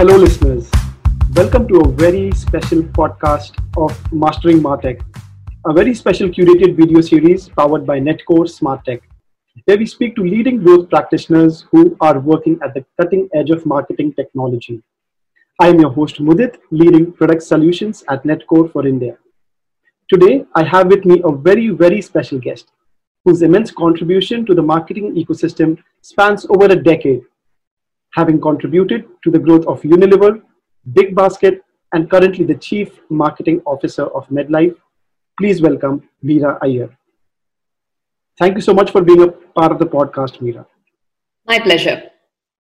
Hello, listeners. Welcome to a very special podcast of Mastering Martech, a very special curated video series powered by Netcore Smartech, where we speak to leading growth practitioners who are working at the cutting edge of marketing technology. I am your host, Mudit, leading product solutions at Netcore for India. Today, I have with me a very, very special guest whose immense contribution to the marketing ecosystem spans over a decade having contributed to the growth of Unilever, Big Basket, and currently the Chief Marketing Officer of MedLife. Please welcome Meera Iyer. Thank you so much for being a part of the podcast, Meera. My pleasure.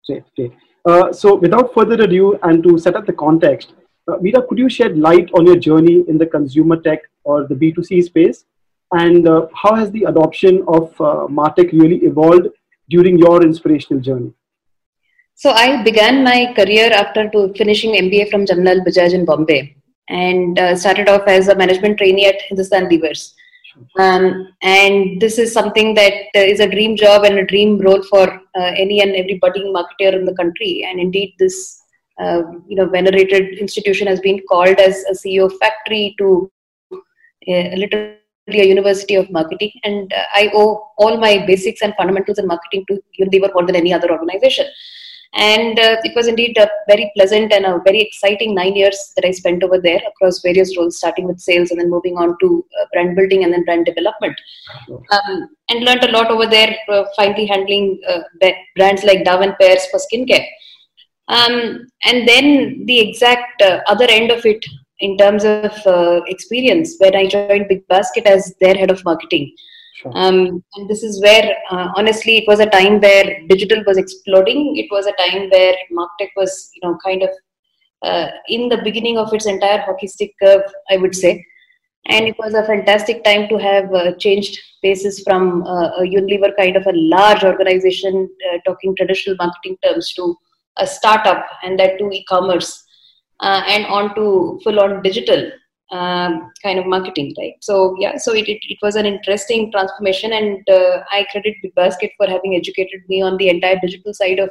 Great, great. Uh, so, without further ado, and to set up the context, uh, Meera, could you shed light on your journey in the consumer tech or the B2C space? And uh, how has the adoption of uh, Martech really evolved during your inspirational journey? So I began my career after finishing MBA from Jamnalal Bajaj in Bombay and uh, started off as a management trainee at Hindustan Levers. Um, and this is something that uh, is a dream job and a dream role for uh, any and every budding marketer in the country. And indeed, this uh, you know venerated institution has been called as a CEO factory to uh, literally a university of marketing. And uh, I owe all my basics and fundamentals in marketing to Unilever more than any other organization. And uh, it was indeed a very pleasant and a very exciting nine years that I spent over there across various roles, starting with sales and then moving on to uh, brand building and then brand development. Um, and learned a lot over there, uh, finally handling uh, brands like Dove and Pears for skincare. Um, and then the exact uh, other end of it in terms of uh, experience when I joined Big Basket as their head of marketing. Sure. Um, and this is where, uh, honestly, it was a time where digital was exploding. It was a time where Martech was, you know, kind of uh, in the beginning of its entire hockey stick curve, I would say. And it was a fantastic time to have uh, changed bases from uh, a Unilever kind of a large organization uh, talking traditional marketing terms to a startup and that to e-commerce uh, and on to full-on digital um, kind of marketing, right? So yeah, so it, it, it was an interesting transformation, and uh, I credit Big Basket for having educated me on the entire digital side of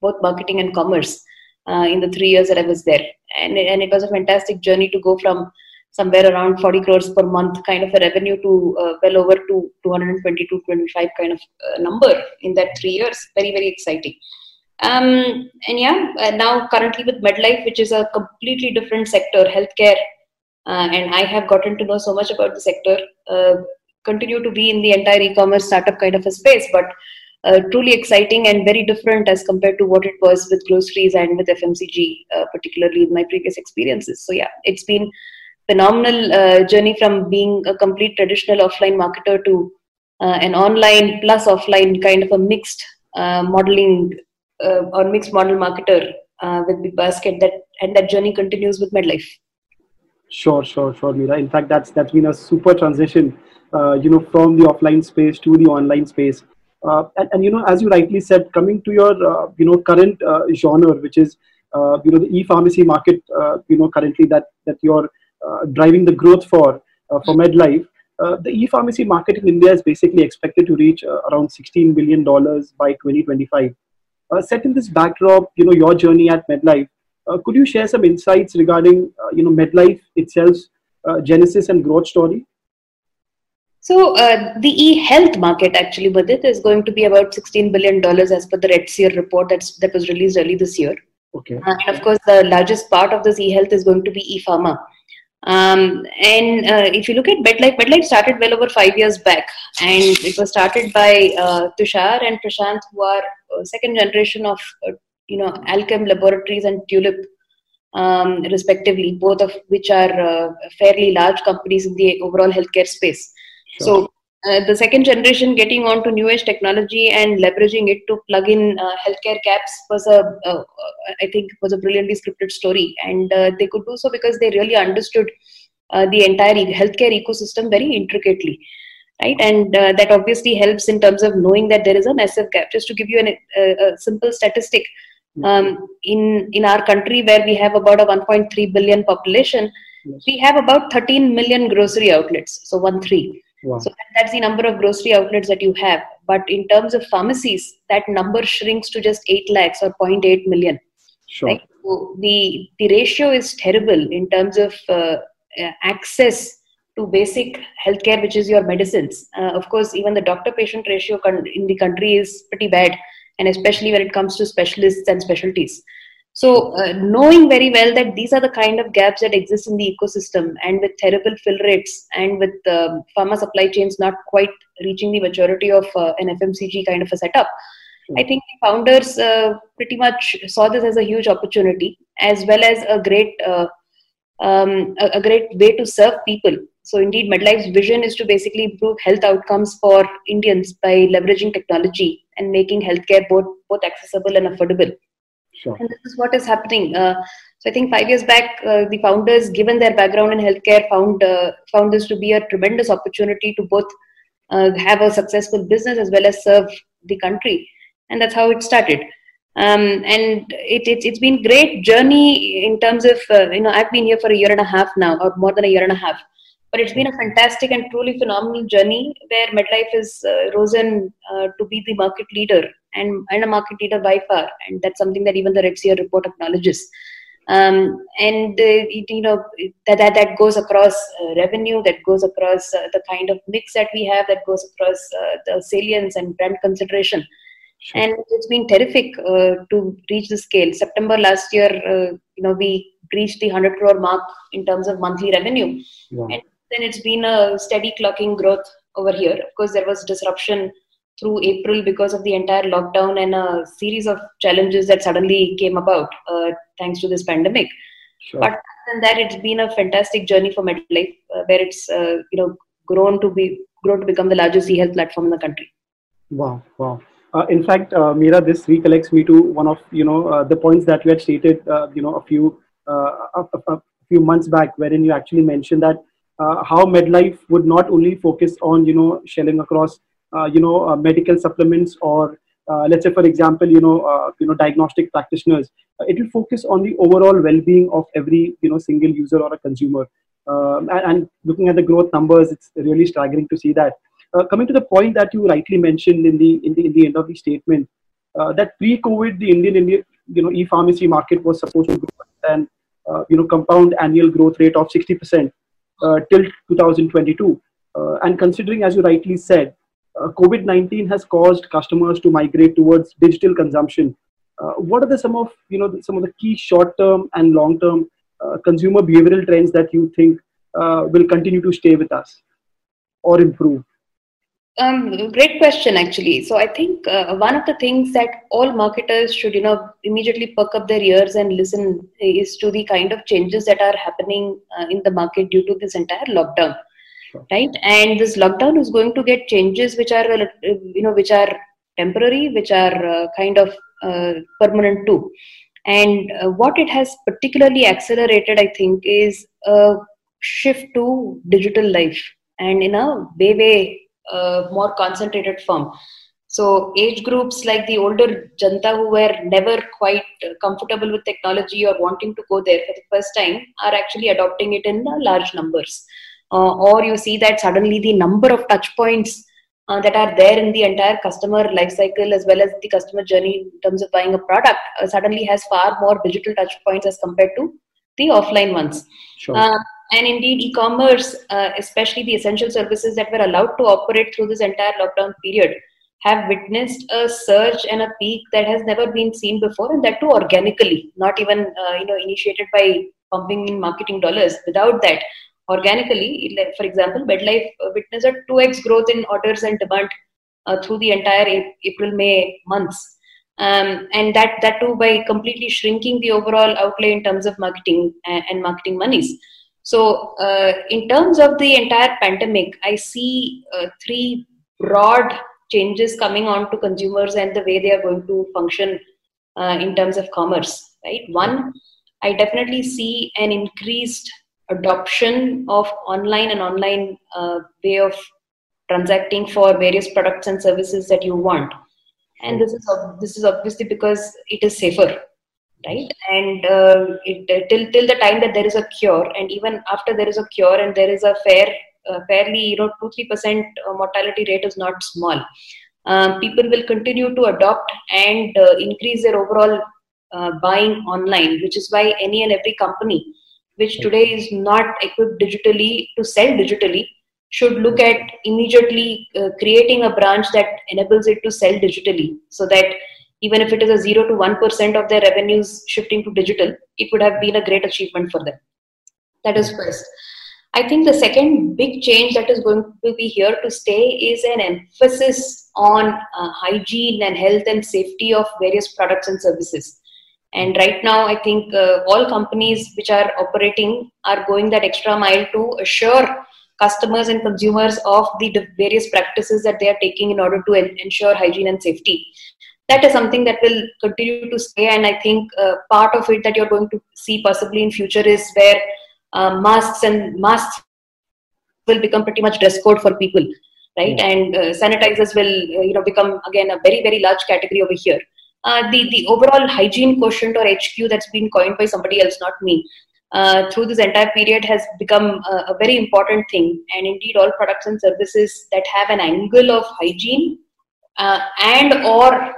both marketing and commerce uh, in the three years that I was there, and and it was a fantastic journey to go from somewhere around 40 crores per month kind of a revenue to uh, well over to 220 to 25 kind of uh, number in that three years. Very very exciting. Um, and yeah, uh, now currently with MedLife, which is a completely different sector, healthcare uh, and I have gotten to know so much about the sector. Uh, continue to be in the entire e-commerce startup kind of a space, but uh, truly exciting and very different as compared to what it was with groceries and with FMCG, uh, particularly in my previous experiences. So yeah, it's been phenomenal uh, journey from being a complete traditional offline marketer to uh, an online plus offline kind of a mixed modeling or mixed model marketer with Big Basket. That and that journey continues with MedLife. Sure, sure, sure, Meera. In fact, that's that's been a super transition, uh, you know, from the offline space to the online space. Uh, and, and, you know, as you rightly said, coming to your uh, you know current uh, genre, which is uh, you know the e-pharmacy market, uh, you know, currently that that you're driving the growth for for MedLife. the e-pharmacy market in India is basically expected to reach around 16 billion dollars by 2025. set in this backdrop, you know, your journey at MedLife could you share some insights regarding uh, you know MedLife itself's uh, genesis and growth story? So uh, the e-health market actually, Mudit, is going to be about sixteen billion dollars as per the Redseer report that's that was released early this year. Okay. Uh, and of course, the largest part of this e-health is going to be e-pharma. Um, and uh, if you look at MedLife, MedLife started well over five years back, and it was started by Tushar and Prashant, who are second generation of you know Alkem Laboratories and Tulip, um, respectively, both of which are uh, fairly large companies in the overall healthcare space. Sure. So. Uh, the second generation getting onto new age technology and leveraging it to plug in uh, healthcare gaps was a, uh, I think, was a brilliantly scripted story, and uh, they could do so because they really understood uh, the entire healthcare ecosystem very intricately right and uh, that obviously helps in terms of knowing that there is a massive gap just to give you an, a simple statistic um, in in our country where we have about a 1.3 billion population yes. we have about 13 million grocery outlets so one three wow. so that's the number of grocery outlets that you have but in terms of pharmacies that number shrinks to just 8 lakhs or 0.8 million Sure. Like, so the the ratio is terrible in terms of uh, access to basic healthcare, which is your medicines. Uh, of course, even the doctor-patient ratio in the country is pretty bad, and especially when it comes to specialists and specialties. So, uh, knowing very well that these are the kind of gaps that exist in the ecosystem, and with terrible fill rates, and with uh, pharma supply chains not quite reaching the maturity of uh, an FMCG kind of a setup, I think the founders uh, pretty much saw this as a huge opportunity, as well as a great uh, um, a, a, great way to serve people. So, indeed, MedLife's vision is to basically improve health outcomes for Indians by leveraging technology and making healthcare both both accessible and affordable. Sure. And this is what is happening. Uh, so I think five years back, uh, the founders, given their background in healthcare, found uh, found this to be a tremendous opportunity to both uh, have a successful business as well as serve the country, and that's how it started. Um, and it, it, has been great journey in terms of uh, you know I've been here for a year and a half now, or more than a year and a half. But it's been a fantastic and truly phenomenal journey where MedLife has uh, risen to be the market leader and, and a market leader by far. And that's something that even the Redseer report acknowledges. Um, and uh, it, you know that, that that goes across uh, revenue, that goes across uh, the kind of mix that we have, that goes across uh, the salience and brand consideration. Sure. And it's been terrific uh, to reach the scale. September last year, uh, you know, we reached the 100 crore mark in terms of monthly revenue. Yeah. And then it's been a steady clocking growth over here. Of course, there was disruption through April because of the entire lockdown and a series of challenges that suddenly came about uh, thanks to this pandemic. Sure. But than that, it's been a fantastic journey for MedLife, uh, where it's uh, you know grown to be grown to become the largest e-health platform in the country. Wow, wow. Uh, in fact, uh, Meera, this recollects me to one of you know uh, the points that you had stated, you know, a few a, a, few months back, wherein you actually mentioned that how MedLife would not only focus on you know shelling across uh, you know uh, medical supplements or uh, let's say for example you know you know diagnostic practitioners. It will focus on the overall well-being of every you know single user or a consumer. Um, and, and, looking at the growth numbers it's really staggering to see that. Uh, coming to the point that you rightly mentioned in the in the, in the end of the statement uh, that pre-covid the indian Indian you know e-pharmacy market was supposed to grow and uh, you know compound annual growth rate of 60% till 2022 and considering as you rightly said uh, COVID 19 has caused customers to migrate towards digital consumption. Uh, what are the some of you know some of the key short term and long term uh, consumer behavioral trends that you think uh, will continue to stay with us or improve? Um, great question, actually. So I think uh, one of the things that all marketers should, you know, immediately perk up their ears and listen is to the kind of changes that are happening uh, in the market due to this entire lockdown sure. right and this lockdown is going to get changes which are uh, you know which are temporary which are uh, kind of uh, permanent too and uh, what it has particularly accelerated i think is a shift to digital life and in a way way uh, more concentrated form so age groups like the older janta who were never quite comfortable with technology or wanting to go there for the first time are actually adopting it in large numbers. Uh, or you see that suddenly the number of touch points uh, that are there in the entire customer life cycle as well as the customer journey in terms of buying a product uh, suddenly has far more digital touch points as compared to the offline ones. Sure. Uh, and indeed e-commerce uh, especially the essential services that were allowed to operate through this entire lockdown period have witnessed a surge and a peak that has never been seen before and that too organically not even uh, you know initiated by pumping in marketing dollars without that organically. For example, MedLife uh, witnessed a 2x growth in orders and demand uh, through the entire April May months. Um, and that, that too by completely shrinking the overall outlay in terms of marketing and, and marketing monies. So, uh, in terms of the entire pandemic, I see uh, three broad changes coming on to consumers and the way they are going to function uh, in terms of commerce. Right. One, I definitely see an increased adoption of online and online uh, way of transacting for various products and services that you want and this is this is obviously because it is safer right? And uh, it, uh, till till the time that there is a cure and even after there is a cure and there is a fair uh, fairly you know 2 3% uh, mortality rate is not small um, people will continue to adopt and uh, increase their overall uh, buying online, which is why any and every company which today is not equipped digitally to sell digitally should look at immediately uh, creating a branch that enables it to sell digitally so that even if it is a 0 to 1% of their revenues shifting to digital it would have been a great achievement for them. That is first. I think the second big change that is going to be here to stay is an emphasis on uh, hygiene and health and safety of various products and services. And right now, I think uh, all companies which are operating are going that extra mile to assure customers and consumers of the various practices that they are taking in order to ensure hygiene and safety. That is something that will continue to stay, and I think uh, part of it that you're going to see possibly in future is where uh, masks and masks will become pretty much dress code for people, right? And uh, sanitizers will, uh, you know, become again a very very large category over here uh, the the overall hygiene quotient or HQ that's been coined by somebody else, not me. Uh, through this entire period has become a, a, very important thing and indeed all products and services that have an angle of hygiene uh, and or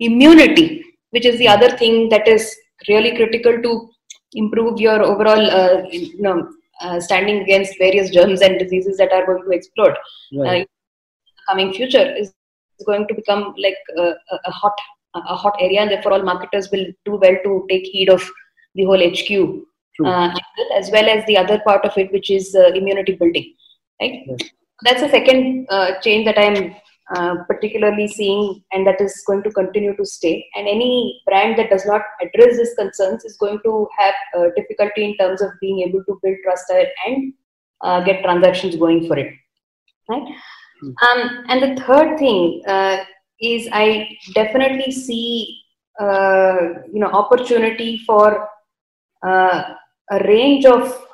immunity which is the other thing that is really critical to improve your overall uh, you know uh, standing against various germs and diseases that are going to explode right. Uh, in the coming future is going to become like a, a hot a hot area, and therefore all marketers will do well to take heed of the whole HQ uh, as well as the other part of it, which is uh, immunity building. Right. Yes. That's the second uh, change that I'm uh, particularly seeing, and that is going to continue to stay. And any brand that does not address these concerns is going to have uh, difficulty in terms of being able to build trust and uh, get transactions going for it. Right. Mm. Um, and the third thing is I definitely see uh, you know opportunity for uh, a range of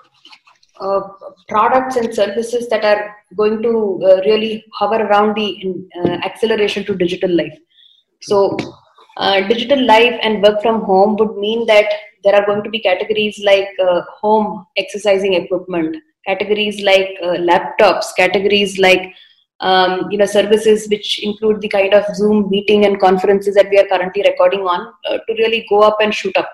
uh, products and services that are going to uh, really hover around the uh, acceleration to digital life. So, uh, digital life and work from home would mean that there are going to be categories like home exercising equipment, categories like laptops, categories like um, you know services which include the kind of zoom meeting and conferences that we are currently recording on uh, to really go up and shoot up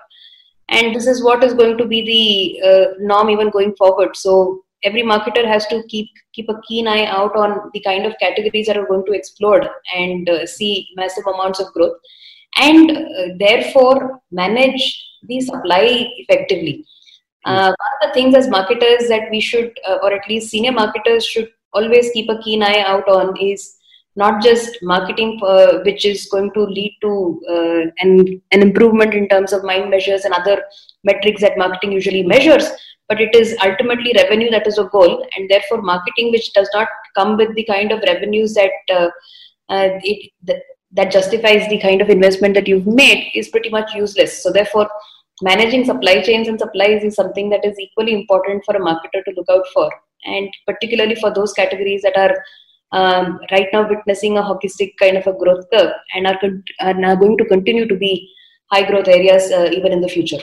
and this is what is going to be the uh, norm even going forward. So every marketer has to keep keep a keen eye out on the kind of categories that are going to explode and uh, see massive amounts of growth. And uh, therefore manage the supply effectively. Uh, one of the things as marketers that we should uh, or at least senior marketers should always keep a keen eye out on is not just marketing uh, which is going to lead to uh, an, an improvement in terms of mind measures and other metrics that marketing usually measures but it is ultimately revenue that is a goal and therefore marketing which does not come with the kind of revenues that uh, uh it, that, that justifies the kind of investment that you've made is pretty much useless. So therefore managing supply chains and supplies is something that is equally important for a marketer to look out for and particularly for those categories that are um, right now witnessing a hockey stick kind of a growth curve and are, are now going to continue to be high growth areas uh, even in the future.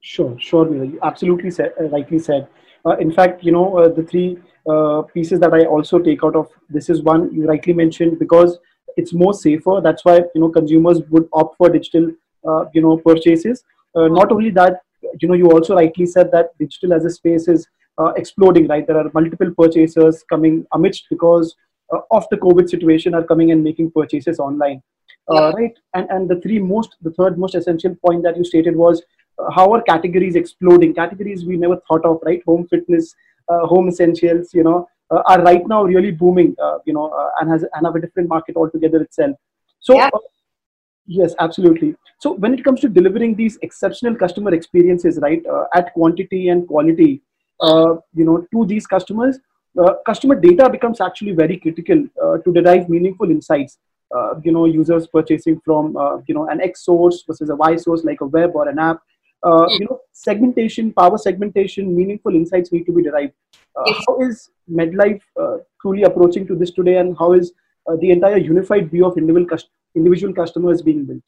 Sure, sure, You absolutely said, uh, rightly said. Uh, in fact, you know, uh, the three uh, pieces that I also take out of this is one you rightly mentioned because it's more safer. That's why you know consumers would opt for digital, uh, you know, purchases. not only that, you know, you also rightly said that digital as a space is uh, exploding, right? There are multiple purchasers coming amidst because uh, of the COVID situation are coming and making purchases online, uh, right? And and the three most, the third most essential point that you stated was uh, how are categories exploding? Categories we never thought of, right? Home fitness, uh, home essentials, you know, are right now really booming, you know, and has and have a different market altogether itself. So. Yeah. Yes, absolutely. So when it comes to delivering these exceptional customer experiences, right, uh, at quantity and quality, uh, you know to these customers uh, customer data becomes actually very critical uh, to derive meaningful insights. You know users purchasing from you know an x source versus a y source like a web or an app. Uh, you know segmentation power segmentation meaningful insights need to be derived. Uh, how is medlife uh, truly approaching to this today and how is the entire unified view of individual, cust- individual customers being built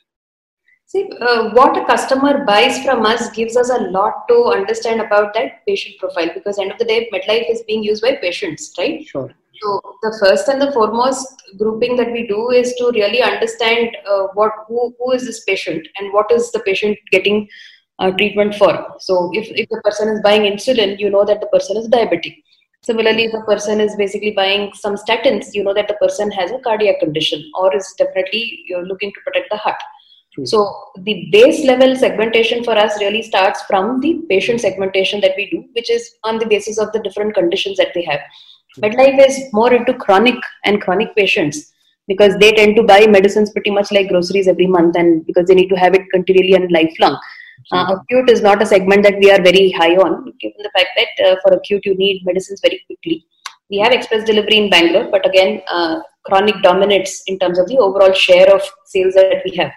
See, uh, what a customer buys from us gives us a lot to understand about that patient profile because end of the day, MedLife is being used by patients, right? Sure. So the first and the foremost grouping that we do is to really understand uh, what who, who is this patient and what is the patient getting uh, treatment for. So if, if the person is buying insulin, you know that the person is diabetic. Similarly, if the person is basically buying some statins, you know that the person has a cardiac condition or is definitely you're looking to protect the heart. True. So the base level segmentation for us really starts from the patient segmentation that we do, which is on the basis of the different conditions that they have. MedLife is more into chronic and chronic patients because they tend to buy medicines pretty much like groceries every month and because they need to have it continually and lifelong. Uh, acute is not a segment that we are very high on, given the fact that uh, for acute you need medicines very quickly. We have express delivery in Bangalore, but again, uh, chronic dominates in terms of the overall share of sales that we have.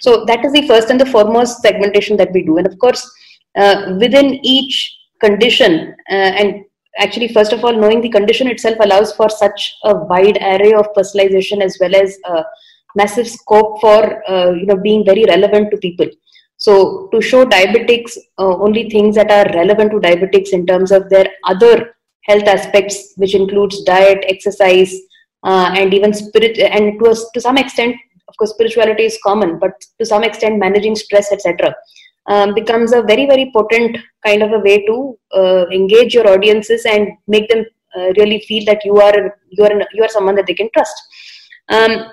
So that is the first and the foremost segmentation that we do. And of course, uh, within each condition, uh, and actually, first of all, knowing the condition itself allows for such a wide array of personalization as well as uh, massive scope for you know being very relevant to people. So to show diabetics uh, only things that are relevant to diabetics in terms of their other health aspects, which includes diet, exercise, uh, and even spirit, and to, a, to some extent, of course, spirituality is common, but to some extent, managing stress, etc., um, becomes a very, very potent kind of a way to uh, engage your audiences and make them uh, really feel that you are you are you are someone that they can trust. Um,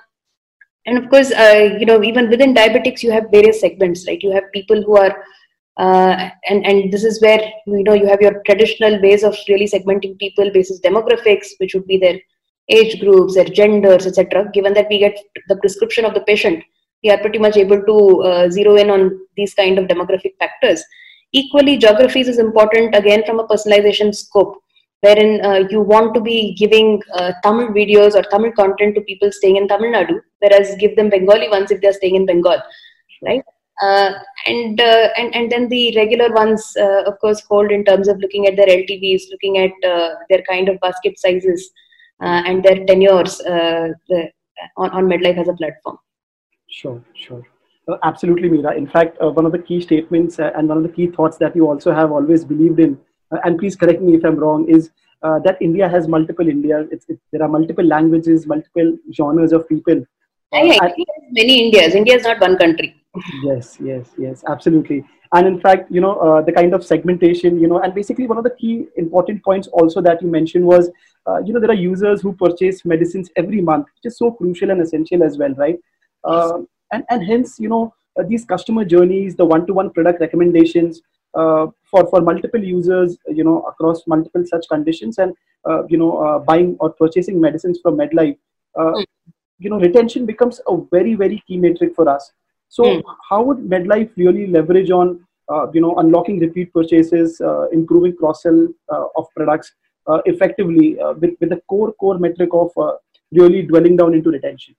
and of course uh, you know even within diabetics you have various segments right you have people who are uh, and and this is where you know you have your traditional ways of really segmenting people basis demographics which would be their age groups their genders etc given that we get the prescription of the patient we are pretty much able to uh, zero in on these kind of demographic factors equally geographies is important again from a personalization scope wherein uh, you want to be giving uh, Tamil videos or Tamil content to people staying in Tamil Nadu, whereas give them Bengali ones if they're staying in Bengal, right? Uh, and uh, and and then the regular ones, uh, of course, hold in terms of looking at their LTVs, looking at uh, their kind of basket sizes and their tenures the, on on MedLife as a platform. Sure, sure. absolutely, Meera. In fact, one of the key statements and one of the key thoughts that you also have always believed in uh, and please correct me if I'm wrong, is uh, that India has multiple India. It's, it, there are multiple languages, multiple genres of people. Uh, I think many Indias. India is not one country. Yes, yes, yes, absolutely. And in fact, you know, uh, the kind of segmentation, you know, and basically one of the key important points also that you mentioned was, uh, you know, there are users who purchase medicines every month, which is so crucial and essential as well, right? Uh, and, and hence, you know, these customer journeys, the one-to-one product recommendations, uh, for for multiple users you know across multiple such conditions and uh, you know uh, buying or purchasing medicines from medlife mm. you know retention becomes a very very key metric for us so mm. how would medlife really leverage on uh, you know unlocking repeat purchases uh, improving cross sell of products effectively with, with the core core metric of really dwelling down into retention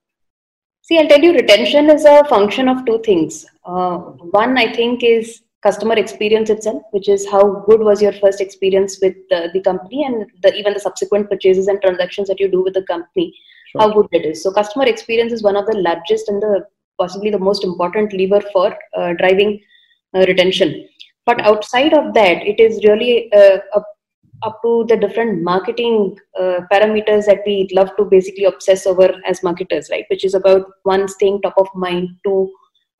see i'll tell you retention is a function of two things one i think is customer experience itself, which is how good was your first experience with uh, the company and the, even the subsequent purchases and transactions that you do with the company, sure. how good it is. So, customer experience is one of the largest and the possibly the most important lever for uh, driving uh, retention. But outside of that, it is really uh, up, up to the different marketing uh, parameters that we love to basically obsess over as marketers, right? Which is about one, staying top of mind, two,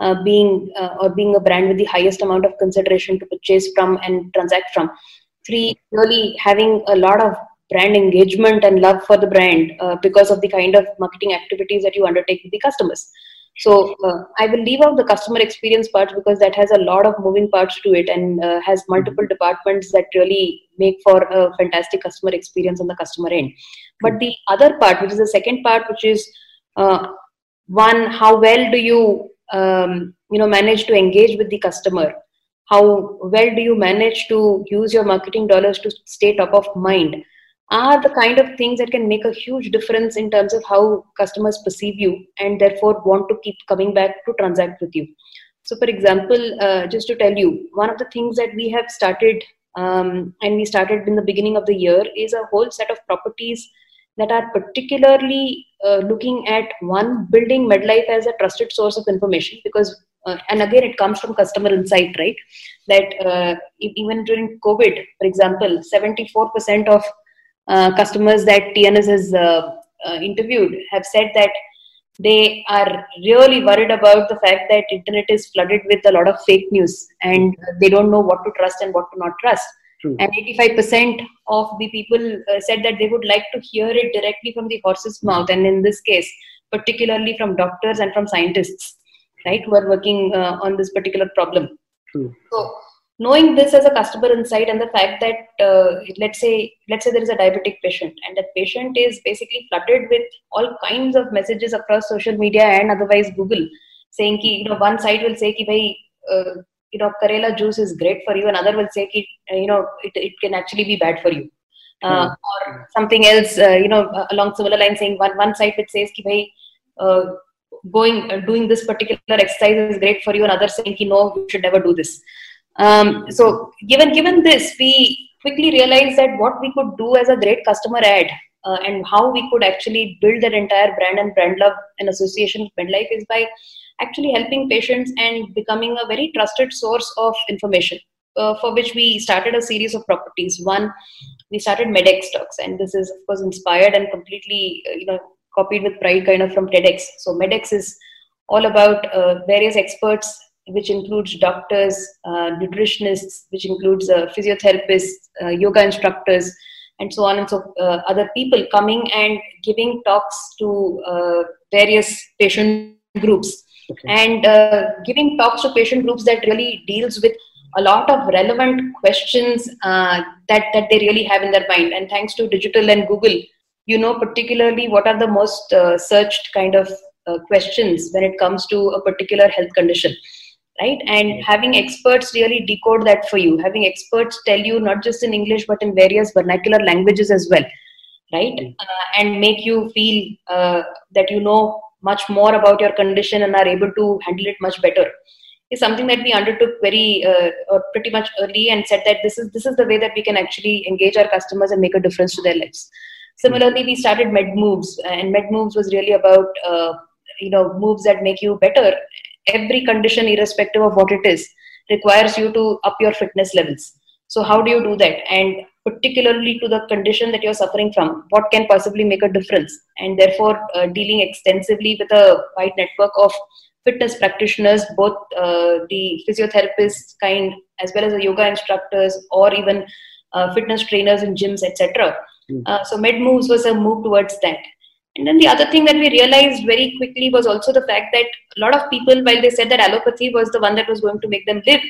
uh, being uh, or being a brand with the highest amount of consideration to purchase from and transact from three really having a lot of brand engagement and love for the brand because of the kind of marketing activities that you undertake with the customers so uh, i will leave out the customer experience part because that has a lot of moving parts to it and uh, has multiple mm-hmm. departments that really make for a fantastic customer experience on the customer end. But the other part which is the second part which is uh, one how well do you um, you know manage to engage with the customer? How well do you manage to use your marketing dollars to stay top of mind are the kind of things that can make a huge difference in terms of how customers perceive you and therefore want to keep coming back to transact with you. So for example uh, just to tell you one of the things that we have started um, and we started in the beginning of the year is a whole set of properties that are particularly uh, looking at one building medlife as a trusted source of information because uh, and again it comes from customer insight right? That uh, even during covid for example 74% of uh, customers that TNS has uh, uh, interviewed have said that they are really worried about the fact that internet is flooded with a lot of fake news and they don't know what to trust and what to not trust True. and 85% of the people uh, said that they would like to hear it directly from the horse's mouth and in this case particularly from doctors and from scientists right who are working uh, on this particular problem True. so knowing this as a customer insight and the fact that uh, let's say let's say there is a diabetic patient and that patient is basically flooded with all kinds of messages across social media and otherwise google saying ki, you know one side will say ki, bhai, uh, you know karela juice is great for you another will say ki, uh, you know it, it can actually be bad for you. Uh, or something else uh, you know uh, along similar lines saying one one side which says ki, bhai, uh, going doing this particular exercise is great for you another saying ki, no you should never do this um, so given given this, we quickly realized that what we could do as a great customer ad uh, and how we could actually build that entire brand and brand love and association with MedLife is by actually helping patients and becoming a very trusted source of information. Uh, for which we started a series of properties. One, we started MedX Talks, and this is of course inspired and completely, uh, you know, copied with pride, kind of from TEDx. So MedX is all about uh, various experts which includes doctors, uh, nutritionists, which includes uh, physiotherapists, uh, yoga instructors, and so on and so uh, other people coming and giving talks to uh, various patient groups okay. and uh, giving talks to patient groups that really deals with a lot of relevant questions that that they really have in their mind. And thanks to digital and Google, you know particularly what are the most searched kind of questions when it comes to a particular health condition right? And having experts really decode that for you. Having experts tell you not just in english but in various vernacular languages as well right? Mm. uh, and make you feel uh, that you know much more about your condition and are able to handle it much better is something that we undertook very uh, or pretty much early and said that this is this is the way that we can actually engage our customers and make a difference to their lives. Similarly we started med moves and med moves was really about uh, you know moves that make you better every condition irrespective of what it is requires you to up your fitness levels. So how do you do that? And particularly to the condition that you're suffering from what can possibly make a difference? And therefore uh, dealing extensively with a wide network of fitness practitioners both uh, the physiotherapists kind as well as the yoga instructors or even uh, fitness trainers in gyms etc mm. Uh, so med moves was a move towards that and then the other thing that we realized very quickly was also the fact that a lot of people, while they said that allopathy was the one that was going to make them live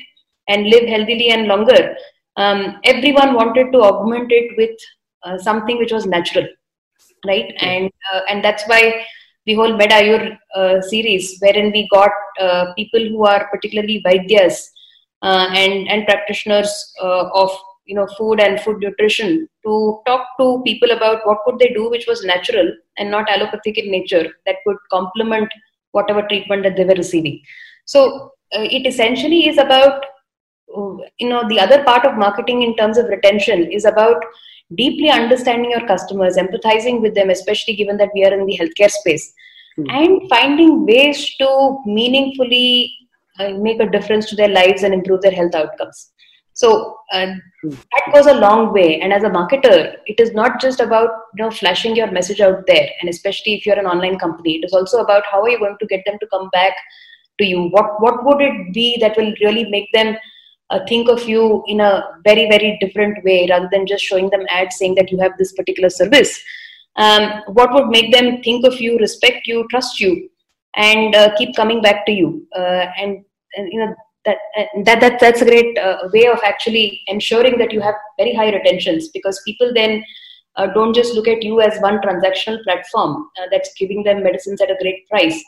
and live healthily and longer, um, everyone wanted to augment it with uh, something which was natural, right? And uh, and that's why the whole MedAyur uh, series, wherein we got uh, people who are particularly vaidyas uh, and and practitioners uh, of you know food and food nutrition to talk to people about what could they do which was natural and not allopathic in nature that could complement whatever treatment that they were receiving so uh, it essentially is about uh, you know the other part of marketing in terms of retention is about deeply understanding your customers empathizing with them especially given that we are in the healthcare space mm. and finding ways to meaningfully uh, make a difference to their lives and improve their health outcomes so uh, that goes a long way. And as a marketer, it is not just about you know flashing your message out there, and especially if you're an online company, it is also about how are you going to get them to come back to you. What what would it be that will really make them uh, think of you in a very very different way rather than just showing them ads saying that you have this particular service. Um, what would make them think of you, respect you, trust you, and uh, keep coming back to you? Uh, and, and you know that that, that that's a great uh, way of actually ensuring that you have very high retentions because people then uh, don't just look at you as one transactional platform uh, that's giving them medicines at a great price.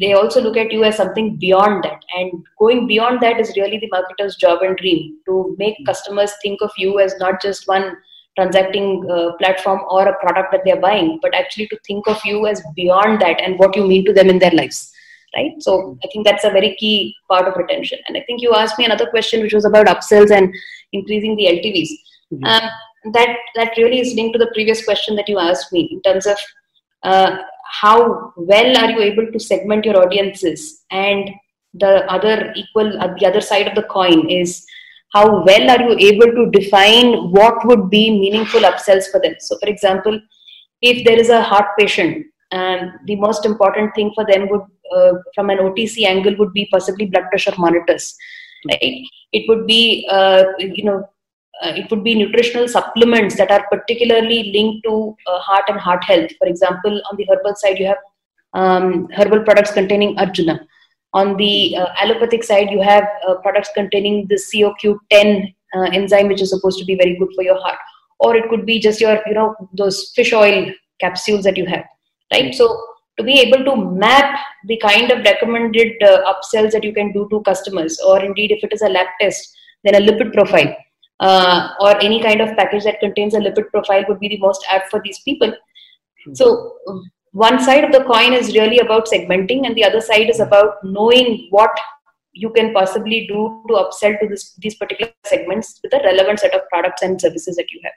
They also look at you as something beyond that and going beyond that is really the marketer's job and dream to make customers think of you as not just one transacting uh, platform or a product that they're buying but actually to think of you as beyond that and what you mean to them in their lives right? So I think that's a very key part of retention. And I think you asked me another question, which was about upsells and increasing the LTVs. Mm-hmm. Um, that that really is linked to the previous question that you asked me in terms of uh, how well are you able to segment your audiences and the other equal uh, the other side of the coin is how well are you able to define what would be meaningful upsells for them so for example if there is a heart patient and the most important thing for them would uh, from an otc angle would be possibly blood pressure monitors. Right it would be uh, you know uh, it would be nutritional supplements that are particularly linked to uh, heart and heart health. For example on the herbal side you have um, herbal products containing arjuna. On the uh, allopathic side you have uh, products containing the coq10 uh, enzyme which is supposed to be very good for your heart. Or it could be just your you know those fish oil capsules that you have right? So to be able to map the kind of recommended uh, upsells that you can do to customers or indeed if it is a lab test then a lipid profile uh, or any kind of package that contains a lipid profile would be the most apt for these people. So one side of the coin is really about segmenting and the other side is about knowing what you can possibly do to upsell to this, these particular segments with a relevant set of products and services that you have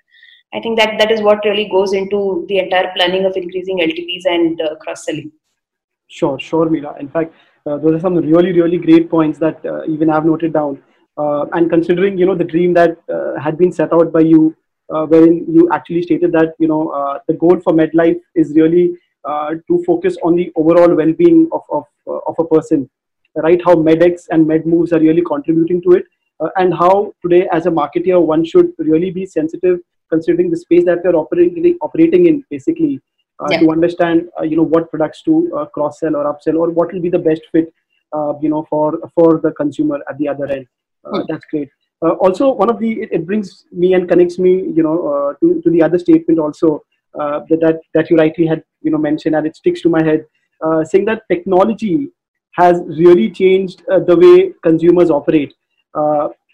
I think that that is what really goes into the entire planning of increasing LTVs and uh, cross selling. Sure, sure, Meera. In fact, uh, those are some really, really great points that uh, even I've noted down. Uh, and considering, you know, the dream that uh, had been set out by you, uh, wherein you actually stated that, you know, the goal for MedLife is really to focus on the overall well-being of, of, of a person, right? How MedX and MedMoves are really contributing to it. and how today, as a marketer, one should really be sensitive considering the space that we're operating operating in basically uh, yeah. to understand uh, you know what products to uh, cross sell or upsell or what will be the best fit uh, you know for for the consumer at the other end mm. that's great uh, also one of the it, it, brings me and connects me you know to, to the other statement also that, that that you rightly had you know mentioned and it sticks to my head saying that technology has really changed the way consumers operate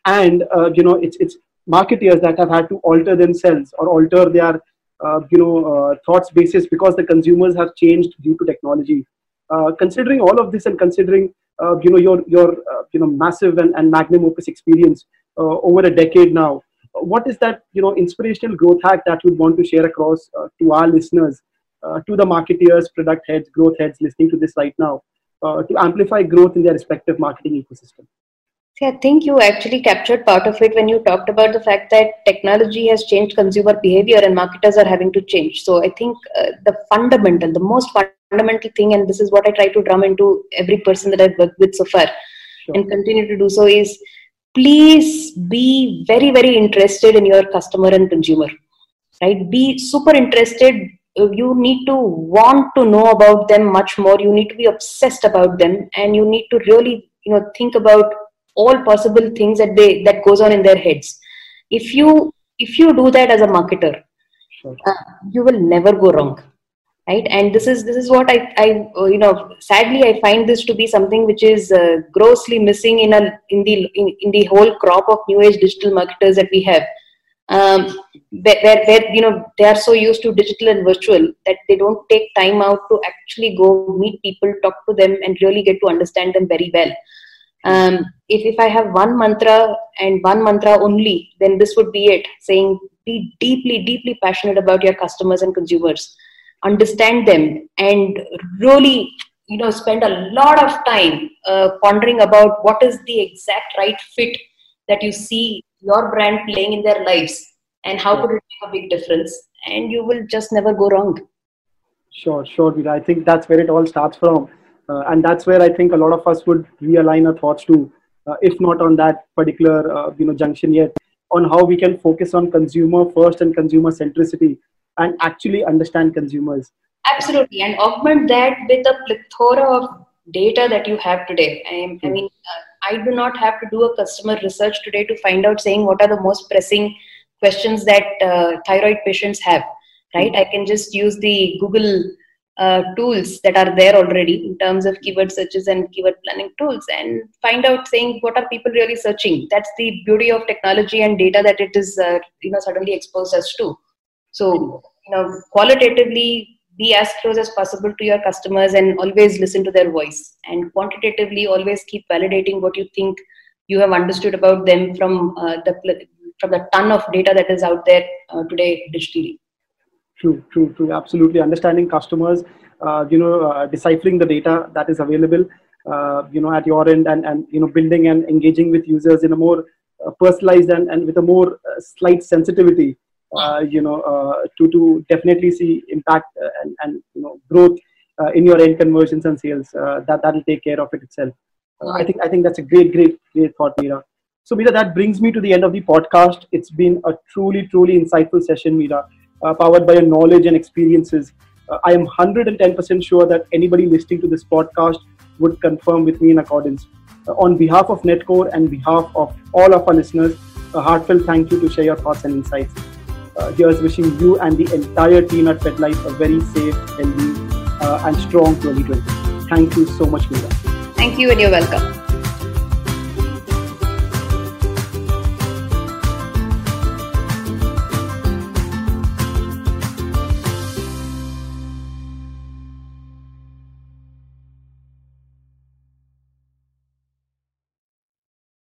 and you know it's it's marketeers that have had to alter themselves or alter their uh, you know uh, thoughts basis because the consumers have changed due to technology. Uh, considering all of this and considering uh, you know your your you know massive and, and magnum opus experience over a decade now what is that you know inspirational growth hack that you would want to share across to our listeners to the marketeers product heads growth heads listening to this right now to amplify growth in their respective marketing ecosystem See, I think you actually captured part of it when you talked about the fact that technology has changed consumer behavior and marketers are having to change. So I think uh, the fundamental, the most fundamental thing, and this is what I try to drum into every person that I've worked with so far sure. and continue to do so, is please be very, very interested in your customer and consumer. Right? Be super interested. You need to want to know about them much more. You need to be obsessed about them, and you need to really, you know, think about all possible things that they that goes on in their heads. If you if you do that as a marketer uh, you will never go wrong right? And this is this is what i i uh, you know sadly i find this to be something which is uh, grossly missing in a in the in, in the whole crop of new age digital marketers that we have. Um, where you know they are so used to digital and virtual that they don't take time out to actually go meet people talk to them and really get to understand them very well um, if, if i have one mantra and one mantra only then this would be it. Saying be deeply deeply passionate about your customers and consumers. Understand them and really you know spend a lot of time uh, pondering about what is the exact right fit that you see your brand playing in their lives and how could it make a big difference. And you will just never go wrong. Sure sure Meera. i think that's where it all starts from and that's where I think a lot of us would realign our thoughts to, uh, if not on that particular uh, you know junction yet, on how we can focus on consumer first and consumer centricity and actually understand consumers. Absolutely, and augment that with a plethora of data that you have today. I, I hmm. mean, uh, I do not have to do a customer research today to find out saying what are the most pressing questions that uh, thyroid patients have. Right, hmm. I can just use the Google uh, tools that are there already in terms of keyword searches and keyword planning tools and find out saying what are people really searching. That's the beauty of technology and data that it is uh, you know suddenly exposed us to. So you know qualitatively be as close as possible to your customers and always listen to their voice. And quantitatively always keep validating what you think you have understood about them from uh, the from the ton of data that is out there uh, today digitally True, true, true. Absolutely. Understanding customers, uh, you know, uh, deciphering the data that is available, uh, you know, at your end and, and, you know, building and engaging with users in a more uh, personalized and, and with a more uh, slight sensitivity, uh, you know, to to definitely see impact and and you know growth in your end conversions and sales. That that'll take care of it itself. I think I think that's a great great great thought, Meera. So Meera, that brings me to the end of the podcast. It's been a truly truly insightful session, Meera, uh, powered by your knowledge and experiences. Uh, I am 110% sure that anybody listening to this podcast would confirm with me in accordance. Uh, on behalf of Netcore and behalf of all of our listeners, a heartfelt thank you to share your thoughts and insights. Uh, here's wishing you and the entire team at Medlife a very safe, healthy, uh, and strong 2020. Thank you so much, Meera. Thank you and you're welcome.